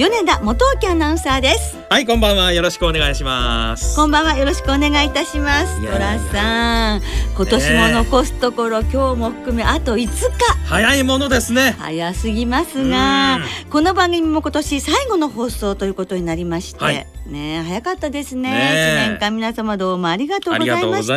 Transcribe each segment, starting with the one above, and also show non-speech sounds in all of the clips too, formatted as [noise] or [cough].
米田元明アナウンサーです。はい、こんばんは。よろしくお願いします。こんばんはよろしくお願いいたします。トラさん今年も残すところ、今日も含めあと5日。早いものですね。早すぎますがうこの番組も今年最後の放送ということになりまして、はい。ね早かったですね。ね年間皆様どうもありがとうごございました。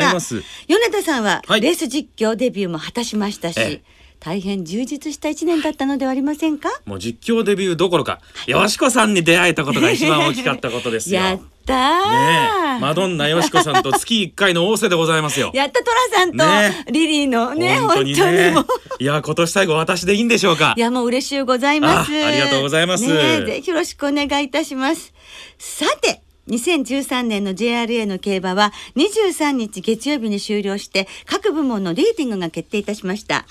米田さんははい。レース実況デビューも果たしましたし、ええ大変充実した一年だったのではありませんか？もう実況デビューどころか、よしこさんに出会えたことが一番大きかったことですよ。やねったー、え、マドンナよしこさんと月一回の仰せでございますよ。やったトラさんとね。リリーのね本当にね。いや、今年最後私でいいんでしょうか。い。やもう嬉しゅうございます。あありがとうございます。ねえぜひよろしくお願いいたします。さて2013年の JRA の競馬は23日月曜日に終了して各部門のリーディングが決定いたしました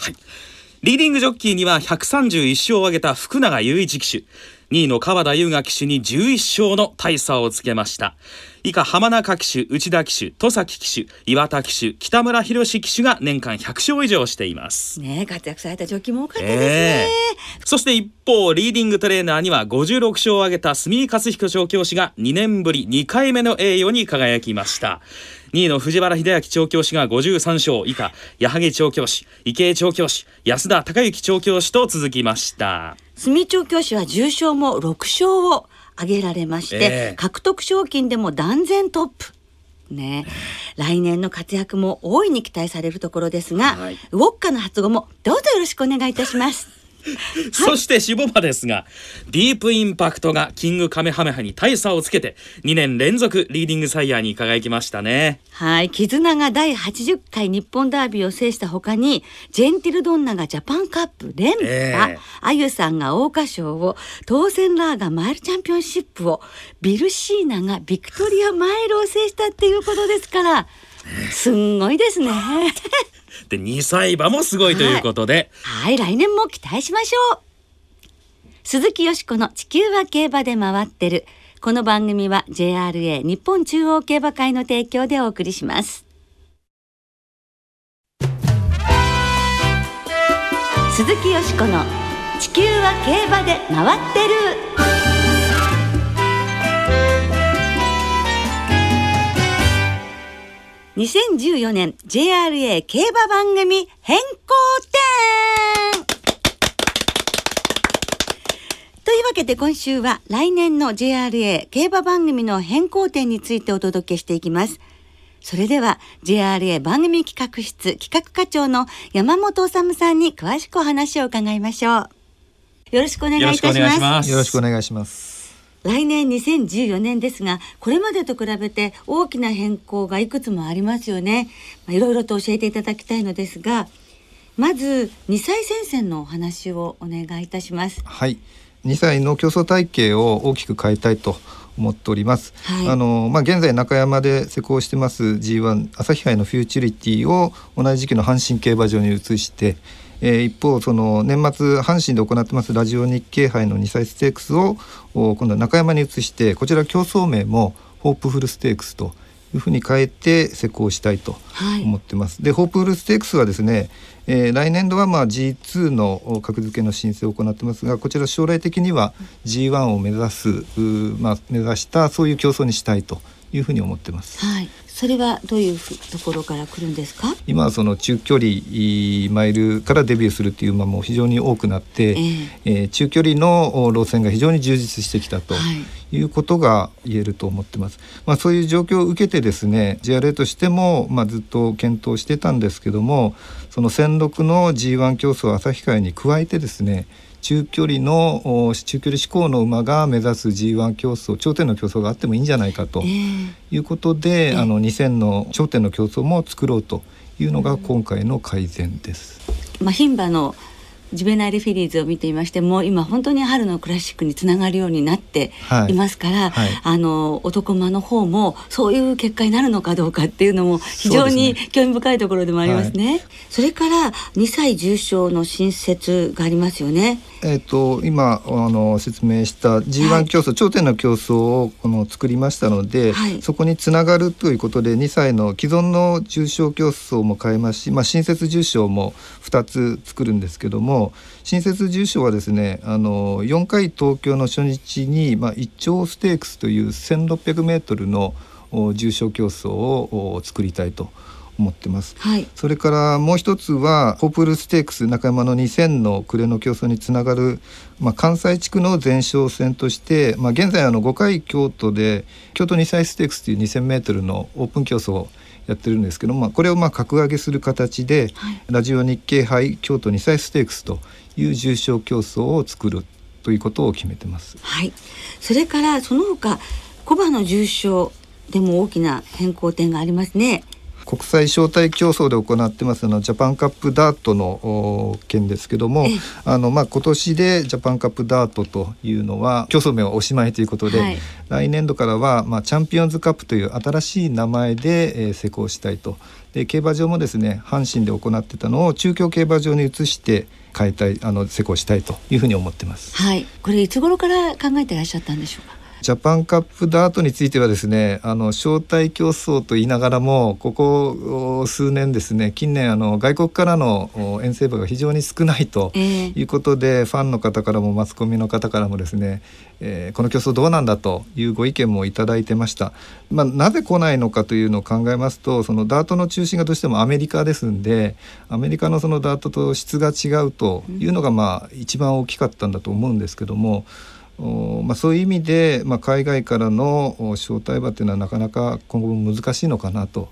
リーディングジョッキーには131勝を挙げた福永雄一騎手。2位の川田優雅騎手に11勝の大差をつけました。以下浜中騎手、内田騎手、戸崎騎手、岩田騎手、北村博騎手が年間100勝以上しています。ねえ活躍されたジョッキーも多かったですね、ええそして一方リーディングトレーナーには56勝を挙げた住井勝彦調教師が2年ぶり2回目の栄誉に輝きました2位の藤原秀明調教師が53勝以下矢作調教師池江調教師安田孝之調教師と続きました住調教師は重賞も6勝を挙げられまして、ええ獲得賞金でも断然トップ。ね、来年の活躍も大いに期待されるところですが、はいウォッカの発語もどうぞよろしくお願いいたします。[laughs] そして下馬ですがディープインパクトがキングカメハメハに大差をつけて2年連続リーディングサイヤーに輝きましたね。はい、絆が第80回日本ダービーを制したほかに、ジェンティルドンナがジャパンカップ連覇、ええ。あゆさんが桜花賞を、当選ラーがマイルチャンピオンシップを、ビルシーナがビクトリアマイルを制したっていうことですから、すんごいですね。[laughs] で2歳馬もすごいということで、はい、来年も期待しましょう。鈴木よしこの地球は競馬で回ってる。この番組は JRA 日本中央競馬会の提供でお送りします。鈴木よしこの地球は競馬で回ってる。2014年 JRA 競馬番組変更点というわけで今週は来年の JRA 競馬番組の変更点についてお届けしていきます。それでは JRA 番組企画室企画課長の山本治さんに詳しくお話を伺いましょう。よろしくお願いいたします。よろしくお願いします来年2014年ですがこれまでと比べて大きな変更がいくつもありますよね、まあ、いろいろと教えていただきたいのですがまず2歳戦線のお話をお願いいたしますはい。2歳の競争体系を大きく変えたいと思っております。はいあのまあ現在中山で施行してます G1 朝日杯のフューチュリティを同じ時期の阪神競馬場に移して、えー一方その年末阪神で行ってますラジオ日経杯の2歳ステークスをお今度は中山に移してこちら競争名もホープフルステークスというふうに変えて施行したいとはい思ってます。でホープフルステークスはですね、えー来年度はまあ G2 の格付けの申請を行ってますがこちら将来的には G1 を目指すまあ、目指したそういう競争にしたいというふうに思ってます。はいそれはどういうふところから来るんですか？今はその中距離マイルからデビューするっていう馬も非常に多くなって、ええー中距離のお路線が非常に充実してきたと。はいいうことが言えると思ってます。まあ、そういう状況を受けてですね JRA としても、まあ、ずっと検討してたんですけどもその戦六の G1 競争旭海に加えてですね中距離のお中距離志向の馬が目指す G1 競争頂点の競争があってもいいんじゃないかとええいうことで、えあの2000の頂点の競争も作ろうというのが今回の改善です。まあ牝馬のジベナイルフィリーズを見ていましても今本当に春のクラシックにつながるようになってい。ますから、はい。はい、あの男間の方もそういう結果になるのかどうかっていうのも非常に興味深いところでもありますね。そ、ねはい、れから2歳重症の新設がありますよね。えーと、今あの説明した G1 競争、はい、頂点の競争をこの作りましたので、はい、そこにつながるということで2歳の既存の重賞競争も変えますし、まあ、新設重賞も2つ作るんですけども新設重賞はですねあの4回東京の初日に、まあ、一丁ステークスという 1600m の重賞競争を作りたいと。思ってます、はい、それからもう一つはホープルステークス中山の2000の暮れの競争につながる、まあ、関西地区の前哨戦として、まあ、現在あの5回京都で京都2歳ステークスという 2000m のオープン競争をやってるんですけどもこれをまあ格上げする形で、はい、ラジオ日経杯京都2歳ステークスという重賞競争を作るということを決めてます。はい、それからその他小馬の重賞でも大きな変更点がありますね。国際招待競争で行ってますのジャパンカップダートの件ですけどもあの、まあ、今年でジャパンカップダートというのは競争名はおしまいということで、はい、来年度からは、まあ、チャンピオンズカップという新しい名前で、えー、施行したいとで競馬場もですね阪神で行ってたのを中京競馬場に移して変えたいあの施行したいというふうに思ってます。はい、これいつ頃から考えていらっしゃったんでしょうか？ジャパンカップダートについてはですねあの招待競争と言いながらもここ数年ですね近年あの外国からの遠征馬が非常に少ないということで、えー、ファンの方からもマスコミの方からもですね、えー、この競争どうなんだというご意見もいただいてました、まあ、なぜ来ないのかというのを考えますとそのダートの中心がどうしてもアメリカですんでアメリカのそのダートと質が違うというのがまあ一番大きかったんだと思うんですけども。まあ、そういう意味で、まあ、海外からの招待馬というのはなかなか今後難しいのかなと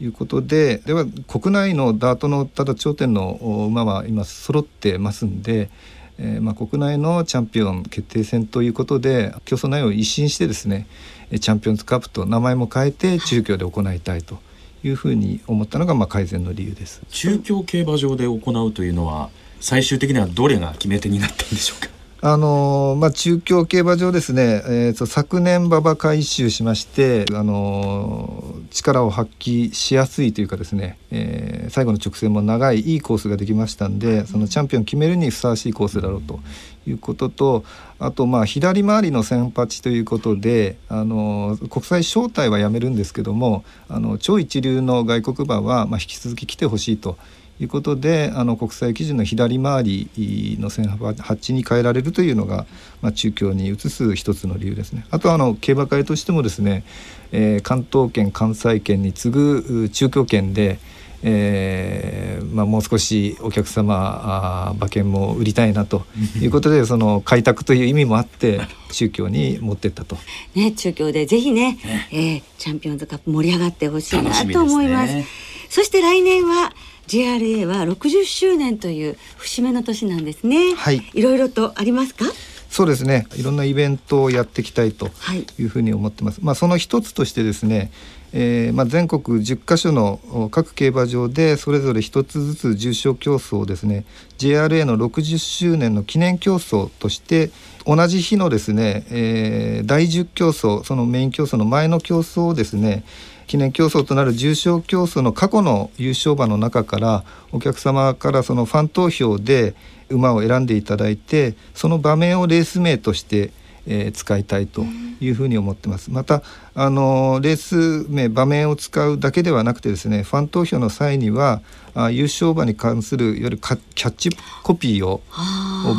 いうことででは国内のダートのただ頂点の馬は今揃ってますんで、えー、まあ国内のチャンピオン決定戦ということで競争内容を一新してですねチャンピオンズカップと名前も変えて中京で行いたいというふうに思ったのがまあ改善の理由です。中京競馬場で行うというのは最終的にはどれが決め手になったんでしょうか？あのまあ、中京競馬場ですね、えーと、昨年馬場改修しまして、あの力を発揮しやすいというかですね、えー、最後の直線も長いいいコースができましたんでそのチャンピオン決めるにふさわしいコースだろうということとあとまあ左回りの先発ということで、あの国際招待はやめるんですけどもあの超一流の外国馬はまあ引き続き来てほしいと。いうことであの国際基準の左回りの線8に変えられるというのが、まあ、中京に移す一つの理由ですね。あとはあの競馬会としてもですね、えー、関東圏関西圏に次ぐ中京圏で、えーまあ、もう少しお客様馬券も売りたいなということでその開拓という意味もあって中京に持ってったと。ね中京でぜひねね、えー、チャンピオンズカップ盛り上がってほしいなと思います。そして来年は JRA は60周年という節目の年なんですね。はい。いろいろとありますか？そうですね。いろんなイベントをやっていきたいというふうに思ってます。はい、まあその一つとしてですね、えー、まあ全国10カ所の各競馬場でそれぞれ一つずつ重賞競争をですね、JRA の60周年の記念競争として同じ日のですね、えー、第10競争そのメイン競争の前の競争をですね。記念競争となる重賞競争の過去の優勝馬の中からお客様からそのファン投票で馬を選んでいただいてその場面をレース名として、えー、使いたいというふうに思ってます。またあのレース名場面を使うだけではなくてですねファン投票の際にはあ優勝馬に関するいわゆるキャッチコピーを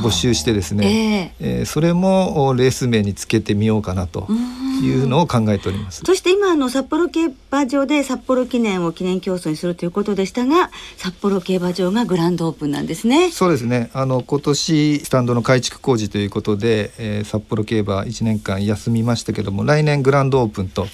募集してですね、えー、えー、それもレース名につけてみようかなというのを考えております。そして今あの札幌競馬場で札幌記念を記念競争にするということでしたが札幌競馬場がグランドオープンなんですね。そうですねあの今年スタンドの改築工事ということで、えー、札幌競馬1年間休みましたけども来年グランドオープンと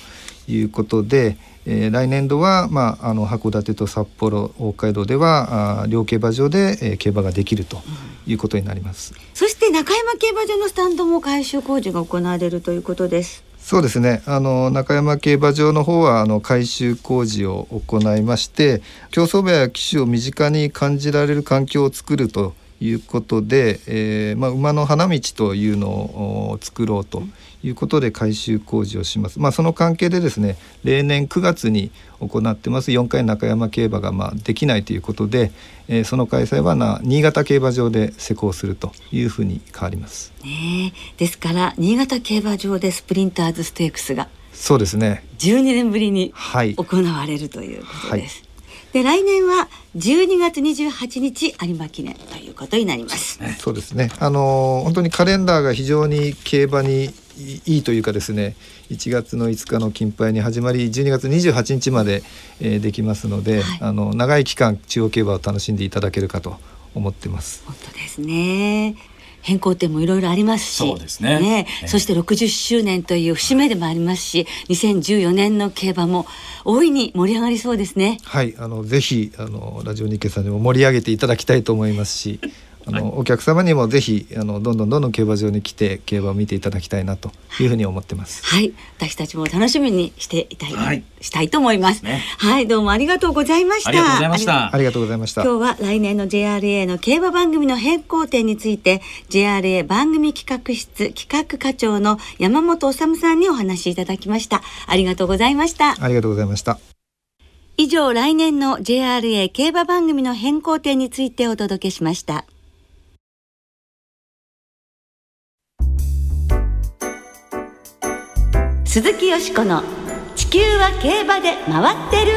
いうことで、えー、来年度は、まあ、あの函館と札幌大街道ではあ両競馬場で、えー、競馬ができるということになります、うん、そして中山競馬場のスタンドも改修工事が行われるということですそうですね。あの中山競馬場の方はあの改修工事を行いまして競走馬や騎手を身近に感じられる環境を作るということで、えーまあ、馬の花道というのを作ろうということで改修工事をします。まあ、その関係でですね例年9月に行ってます4回中山競馬がまあできないということで、えー、その開催はな新潟競馬場で施行するというふうに変わります。ね、ですから新潟競馬場でスプリンターズステークスがそうですね12年ぶりに行われるということです。はいで来年は12月28日有馬記念ということになります。そうですね。あの本当にカレンダーが非常に競馬にいいというかですね1月の5日の金杯に始まり12月28日まで、えー、できますので、はい、あの長い期間中央競馬を楽しんでいただけるかと思ってます。本当ですね。変更点もいろいろありますしそうですね、ね。えそして60周年という節目でもありますし2014年の競馬も大いに盛り上がりそうですね。はい。あのぜひあのラジオ日経さんにも盛り上げていただきたいと思いますしあの、はい、お客様にもぜひあのどんどんどんどん競馬場に来て競馬を見ていただきたいなというふうに思ってます。はい、私たちも楽しみにしていたい、はい、したいと思います、ね、はい、どうもありがとうございました。ありがとうございました。ありがとうございました。今日は来年の JRA の競馬番組の変更点について JRA 番組企画室企画課長の山本治さんにお話しいただきました。ありがとうございました。ありがとうございました。以上来年の JRA 競馬番組の変更点についてお届けしました。鈴木よしこの「地球は競馬で回ってる」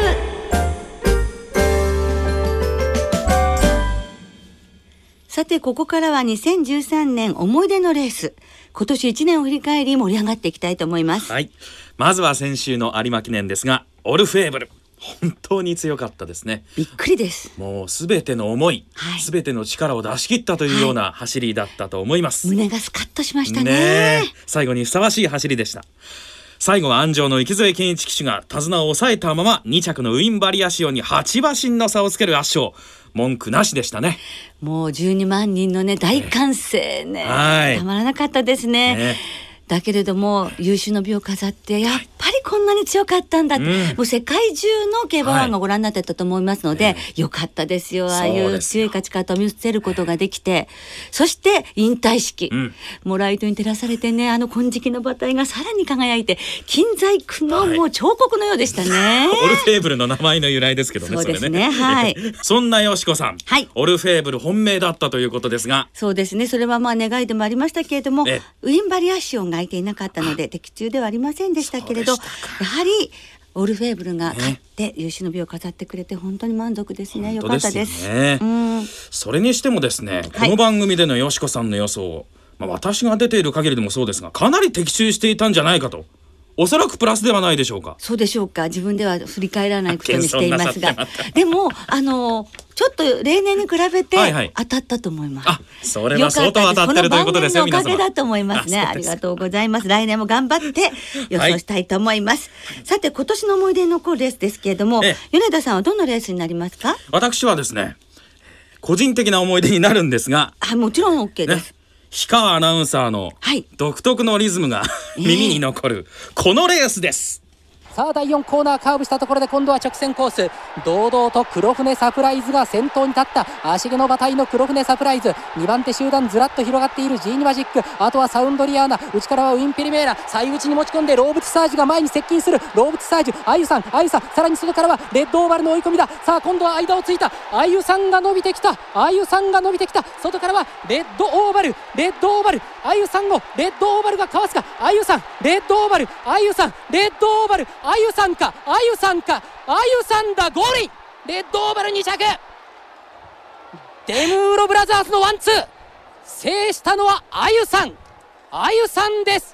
さてここからは2013年思い出のレース。今年1年を振り返り盛り上がっていきたいと思います。はい。まずは先週の有馬記念ですがオルフェーブル。本当に強かったですね。びっくりです。もうすべての思いすべ、はい、ての力を出し切ったというような走りだったと思います、はい、胸がスカッとしましたね。最後にふさわしい走りでした最後は安城の池添健一騎手が手綱を抑えたまま2着のウィンバリアシオンに8馬身の差をつける圧勝。文句なしでしたね。もう12万人のね大歓声ね、はい。たまらなかったですね。ねだけれども優秀の美を飾ってやっぱりこんなに強かったんだって、うん、もう世界中の競馬ファンがご覧になってたと思いますので、はい、よかったですよ。ああいう強い勝ち方を見せることができて。そして引退式、うん、もうライトに照らされてねあの金色の馬体がさらに輝いて金細工のもう彫刻のようでしたね、はい、オルフェーブルの名前の由来ですけどねそうですね、ね、はい。[laughs] そんなよしこさん、はい、オルフェーブル本命だったということですが。そうですね。それはまあ願いでもありましたけれどもウィンバリアシオンが空いていなかったので的中ではありませんでしたけれどやはりオルフェーブルが勝って優秀の美を飾ってくれて本当に満足ですね。よかったです。ね、うん、それにしてもですね、この番組でのよしこさんの予想、まあ私が出ている限りでもそうですが、かなり的中していたんじゃないかと。おそらくプラスではないでしょうか。そうでしょうか。自分では振り返らないことにしていますが、でもあのちょっと例年に比べて当たったと思います。はいはい、あ、それは相当当たってるということですよ。おかげだと思いますねあ。ありがとうございます。来年も頑張って予想したいと思います。はい、さて今年の思い出に残るレースですけれども、米田さんはどんなレースになりますか？私はですね、個人的な思い出になるんですが、あ、もちろん OK です。ね氷川アナウンサーの独特のリズムが、[laughs] 耳に残るこのレースです。さあ第4コーナーカーブしたところで今度は直線コース。堂々と黒船サプライズが先頭に立った。足毛の馬体の黒船サプライズ。2番手集団ずらっと広がっているジーニマジック。あとはサウンドリアーナ。内からはウィンペリメーラ最内に持ち込んでローブツサージュが前に接近する。ローブツサージュ。あゆさん。あゆさん。さらに外からはレッドオーバルの追い込みだ。さあ今度は間をついた。あゆさんが伸びてきた。あゆさんが伸びてきた。外からはレッドオーバル。レッドオーバル。あゆさんをレッドオーバルがかわすか。あゆさん。レッドオーバル。あゆさん。レッドオーバル。あゆさんかあゆさんかあゆさんだゴールレッドオーバル2着。デムーロブラザーズのワンツー。制したのはあゆさん。あゆさんです。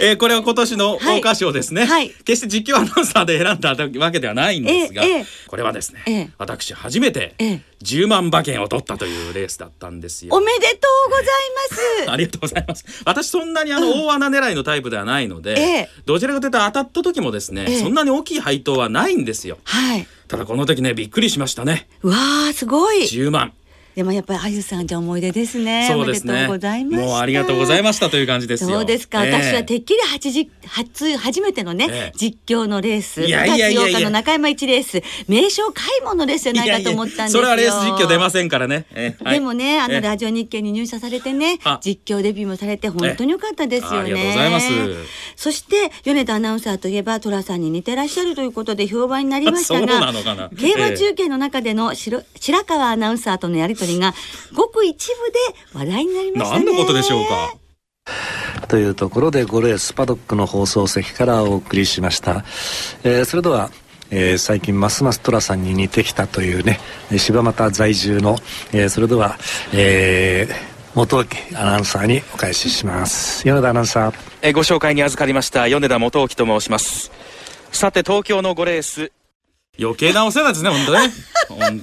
えー、これは今年の桜花賞ですね、はい、決して実況アナウンサーで選んだわけではないんですが、えー、これはですね、えー、私初めて10万馬券を取ったというレースだったんですよ。おめでとうございます。[laughs] ありがとうございます。私そんなにあの大穴狙いのタイプではないので、どちらかというと当たった時もですね、そんなに大きい配当はないんですよ、はい、ただこの時ねびっくりしましたね。わあすごい。10万でもやっぱりあゆさんじゃ思い出ですね。そうですね。おめでとうございました。もうありがとうございましたという感じですよ。そうですか？ええ私はてっきり八時初初めてのね、ええ実況のレース、いやいやいやいや9日の中山一レース、名称開門のレースじゃないかと思ったんですよ。それはレース実況出ませんからね。ええはいでもね、あええのラジオ日経に入社されてねあ、実況デビューもされて本当に良かったですよね。ありがとうございますそして米田アナウンサーといえば寅さんに似てらっしゃるということで評判になりましたが [laughs] 競馬中継の中での白白川アナウンサーとのやりとりがごく一部で話題になりましたね。何のことでしょうか？というところで5レースパドックの放送席からお送りしました、えーそれでは、えー最近ますます寅さんに似てきたというねえー柴又在住の、えーそれでは、えー元木アナウンサーにお返しします。米田アナウンサー。えーご紹介に預かりました米田元興と申します。さて東京の5レース。余計なお世話ですね本当ね [laughs]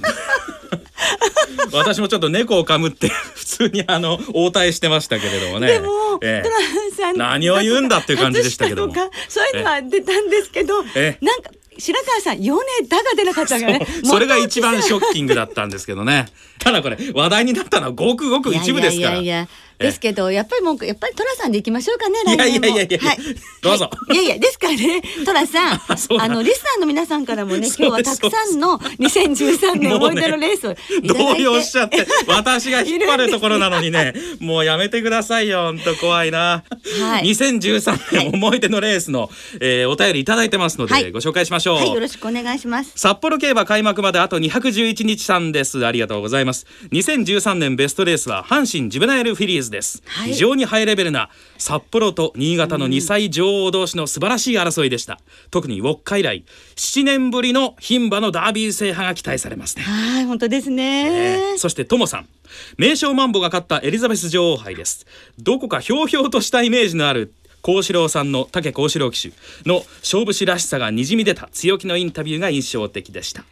[laughs] 私もちょっと猫をかむって [laughs] 普通にあの応対してましたけれどもね。でも、ええ。トラさん何を言うんだっていう感じでしたけども。そういうのは出たんですけど、ええ。なんか白川さん米田が出なかったからね。[laughs] それが一番ショッキングだったんですけどね。ただこれ話題になったのはごくごく一部ですから。いやいやいやええですけどやっぱりもうやっぱりトラさんでいきましょうかね来年もいやいやいや。いやはい。どうぞ。はい。いやいやですからねトラさん [laughs] あの。リスナーの皆さんからもね今日はたくさんの2013年思い出のレースをいただ動いて。揺しちゃって私が引っ張るところなのにね [laughs] もうやめてくださいよほんと怖いな、はい。2013年思い出のレースの、えーお便りいただいてますので、はい。ご紹介しましょう、はいよろしくお願いします。札幌競馬開幕まであと211日さんです。ありがとうございます。2013年ベストレースは阪神ジュベナイルフィリーズです、はい。非常にハイレベルな札幌と新潟の2歳女王同士の素晴らしい争いでした。特にウォッカ以来7年ぶりの牝馬のダービー制覇が期待されますね。はい本当ですね。えーそしてともさん。名将マンボが勝ったエリザベス女王杯です。どこかひょうひょうとしたイメージのある幸四郎さんの武幸四郎騎手の勝負師らしさがにじみ出た強気のインタビューが印象的でした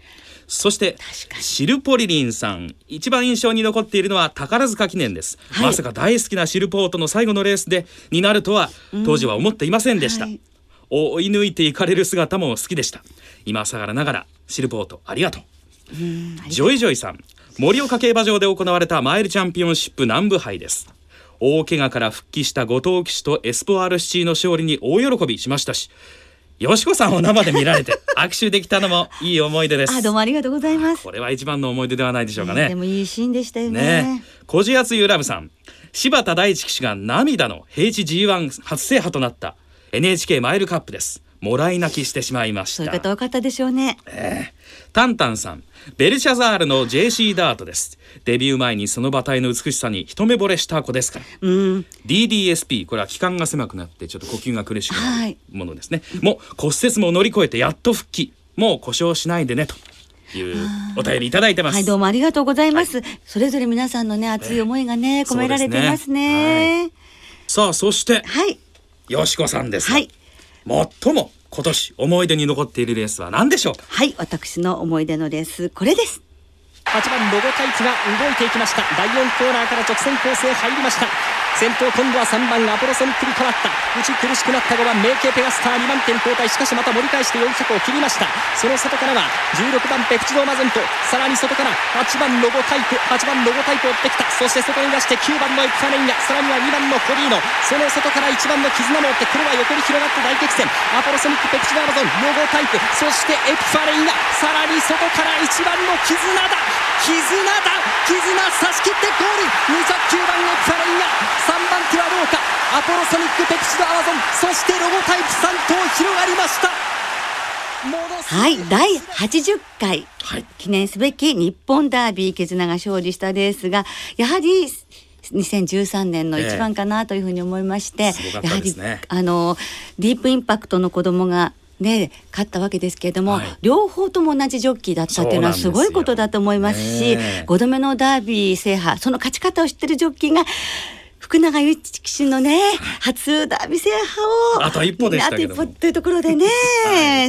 そしてシルポリリンさん。一番印象に残っているのは宝塚記念です、はい。まさか大好きなシルポートの最後のレースでになるとは当時は思っていませんでした、はい。追い抜いていかれる姿も好きでした。今更ながらシルポートありがとう。ジョイジョイさん。盛岡競馬場で行われたマイルチャンピオンシップ南部杯です。大怪我から復帰した後藤騎手とエスポアルシチーの勝利に大喜びしましたしよしこさんを生で見られて [laughs] 握手できたのもいい思い出です。あどうもありがとうございます。これは一番の思い出ではないでしょうかね。でもいいシーンでしたよね。ねえ。小地厚ゆラブさん。柴田大地騎手が涙の平地 G1 初制覇となった NHK マイルカップですもらい泣きしてしまいました。そういう方多かったでしょうね。タンタンさんベルシャザールの JC ダートです。デビュー前にその馬体の美しさに一目惚れした子ですから。うん。DDSP これは気管が狭くなってちょっと呼吸が苦しくなはい。るものですね、もう骨折も乗り越えてやっと復帰。もう故障しないでねというお便りいただいてます、はい、どうもありがとうございます。それぞれ皆さんのね、熱い思いがね、込められてますね。さあそしてはい、よしこさんです。が、はい、最も今年思い出に残っているレースは何でしょうか？はい、私の思い出のレース、これです。8番ロゴタイツが動いていきました。第4コーナーから直線コースへ入りました先頭今度は3番アポロソニックに変わった。内苦しくなった5番メイケペガスター2番手に交代。しかしまた盛り返して4着を切りました。その外からは16番ペプチドーマゼント。さらに外から8番ロゴタイプ。8番ロゴタイプを追ってきた。そして外に出して9番のエクファネイアさらには2番のコリーノ。その外から1番の絆も追ってこれは横に広がって大激戦。アポロソニックペプチドーマゾンロゴタイプ。そしてエクファネイアさらに外から1番の絆だ。絆だ。絆差し切ってゴール。2着9番エクファレイア3番手はどうかアポロソニックペプチドアマゾン。そしてロゴタイプ3頭広がりました。はい、第80回。はい。記念すべき日本ダービー絆が勝利したレースが、やはり2013年の一番かなというふうに思いまして、すごかったやはりあのディープインパクトの子供がね、勝ったわけですけれども、はい。両方とも同じジョッキーだったっていうのはすごいことだと思いますし、ね5度目のダービー制覇、その勝ち方を知ってるジョッキーが、福永祐一騎手のね、初ダービー制覇を、あと一歩でしたけども。あと一歩というところでね、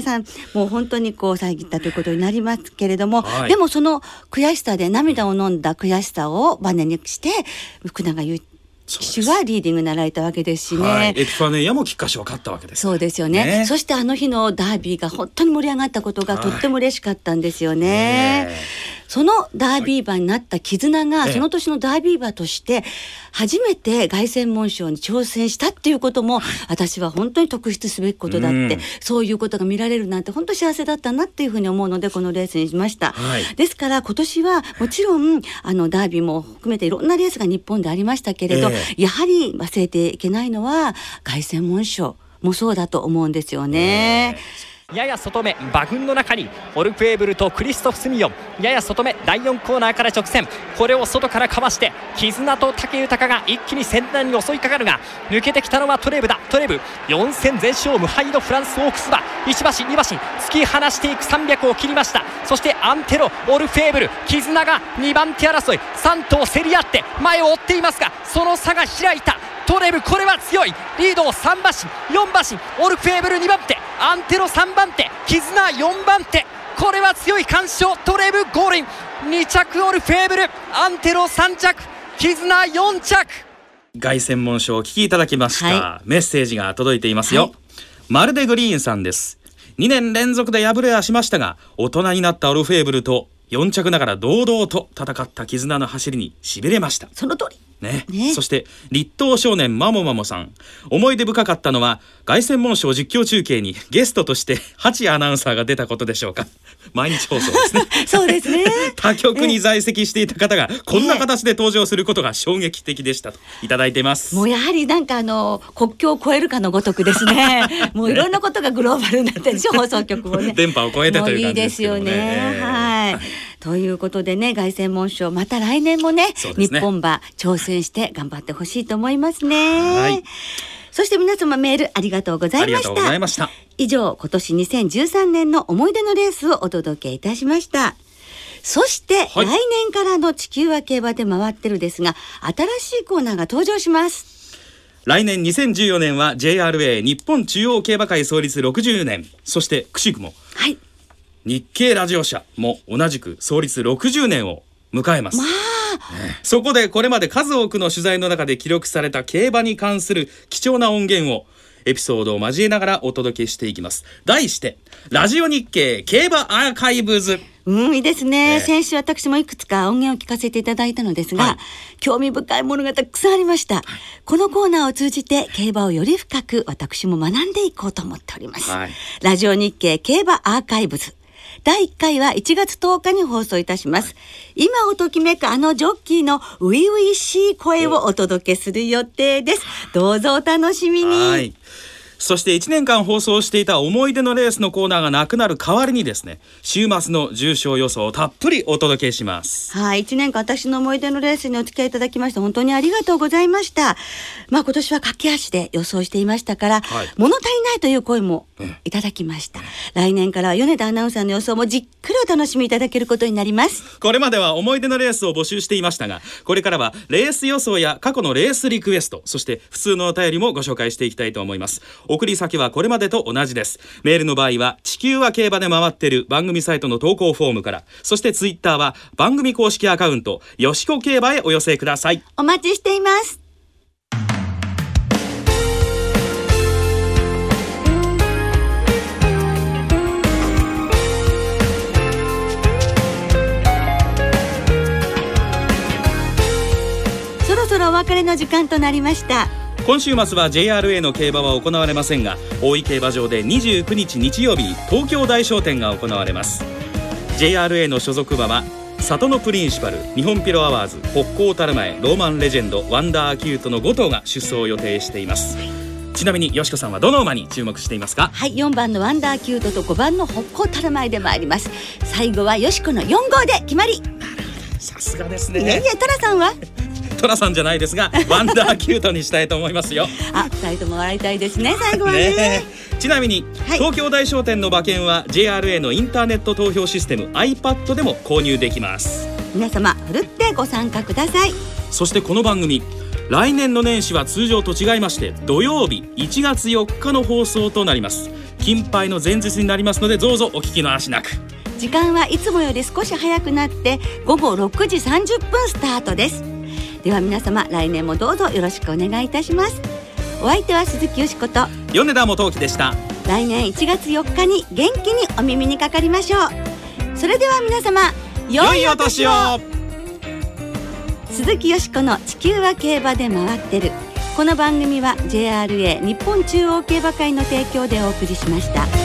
さんもう本当にこう遮ったということになりますけれども、はい。でもその悔しさで涙を飲んだ悔しさをバネにして、福永祐一騎手はリーディングになられたわけですしね。はい、エピファネイアも菊花賞を勝ったわけです。そうですよね。ね。そしてあの日のダービーが本当に盛り上がったことがとっても嬉しかったんですよね。ねえそのダービー馬になった絆が、ええその年のダービー馬として初めて凱旋門賞に挑戦したっていうことも、私は本当に特筆すべきことだって、うん。そういうことが見られるなんて本当幸せだったなっていうふうに思うのでこのレースにしました。はい。ですから今年はもちろんあのダービーも含めていろんなレースが日本でありましたけれど、えやはり忘れていけないのは凱旋門賞もそうだと思うんですよね。やや外目馬群の中にオルフェーブルとクリストフ・スミヨンやや外目第4コーナーから直線。これを外からかわして絆と武豊が一気に先端に襲いかかるが抜けてきたのはトレブだ。トレブ4戦全勝無敗のフランスオークス馬。1馬身2馬身突き放していく300を切りました。そしてアンテロオルフェーブル絆が2番手争い。3頭競り合って前を追っていますがその差が開いた。トレブこれは強い。リードを3馬身4馬身オルフェーブル2番手。アンテロ3番手絆4番手これは強い干渉トレブゴールイン2着オルフェーブルアンテロ3着絆4着。凱旋門賞をお聞きいただきました、はメッセージが届いていますよ、はい。まるでグリーンさんです。2年連続で敗れはしましたが大人になったオルフェーブルと4着ながら堂々と戦った絆の走りにしびれました。その通りね。ね。そして立東少年マモマモさん。思い出深かったのは凱旋門賞実況中継にゲストとしてハチアナウンサーが出たことでしょうか。[laughs] 毎日放送ですね。[laughs] そうですね。[laughs] 他局に在籍していた方がこんな形で登場することが衝撃的でしたと。いただいています。もうやはりなんかあの国境を越えるかのごとくですね。もういろんなことがグローバルになってるでしょ放送局もね。電波を越えてという感じでですけどもね。すよね。はい。ということでね凱旋門賞また来年もねね日本馬挑戦して頑張ってほしいと思いますね。はいそして皆様メールありがとうござい。ました以上今年2013年の思い出のレースをお届けいたしました。そして、はい来年からの地球は競馬で回ってるですが新しいコーナーが登場します。来年2014年は JRA 日本中央競馬会創立60年そしてくしくもはい。日経ラジオ社も同じく創立60年を迎えます、そこでこれまで数多くの取材の中で記録された競馬に関する貴重な音源をエピソードを交えながらお届けしていきます。題してラジオ日経競馬アーカイブズ。うん、いいですね、ええ。先週私もいくつか音源を聞かせていただいたのですが、はい。興味深いものがたくさんありました、このコーナーを通じて競馬をより深く私も学んでいこうと思っております、はい。ラジオ日経競馬アーカイブズ第1回は1月10日に放送いたします、今をときめくあのジョッキーの初々しい声をお届けする予定です。どうぞお楽しみに。はいそして1年間放送していた思い出のレースのコーナーがなくなる代わりにですね週末の重賞予想をたっぷりお届けしますはい、一年間私の思い出のレースにお付き合いいただきまして本当にありがとうございました。まあ今年は駆け足で予想していましたから、はい物足りないという声もいただきました。来年からは米田アナウンサーの予想もじっくりお楽しみいただけることになります。これまでは思い出のレースを募集していましたがこれからはレース予想や過去のレースリクエストそして普通のお便りもご紹介していきたいと思います送り先はこれまでと同じですメールの場合は地球は競馬で回ってる番組サイトの投稿フォームからそしてツイッターは番組公式アカウントよしこ競馬へお寄せくださいお待ちしています。そろそろお別れの時間となりました。今週末は JRA の競馬は行われませんが大井競馬場で29日日曜日に東京大商店が行われます。JRA の所属馬は里のプリンシパル日本ピロアワーズ北高たる前ローマンレジェンドワンダーキュートの5頭が出走を予定しています。ちなみによしこさんはどの馬に注目していますか？はい、4番のワンダーキュートと5番の北高たる前で参ります。最後はよしこの4号で決まり。さすがですいえいえ、ねトラさんは？[laughs] トラさんじゃないですが [laughs] ワンダーキュートにしたいと思いますよあ、二人とも笑いたいですね、最後はね。ねえちなみに、はい東京大商店の馬券は JRA のインターネット投票システム iPad でも購入できます皆様、ふるってご参加ください。そしてこの番組来年の年始は通常と違いまして土曜日1月4日の放送となります金杯の前日になりますのでどうぞお聞きの足なく時間はいつもより少し早くなって、午後6時30分スタートです。では皆様、来年もどうぞよろしくお願いいたします。お相手は鈴木よしこと、米田元樹でした来年1月4日に元気にお耳にかかりましょう。それでは皆様、良いお年を鈴木よしこの地球は競馬で回ってるこの番組は JRA 日本中央競馬会の提供でお送りしました。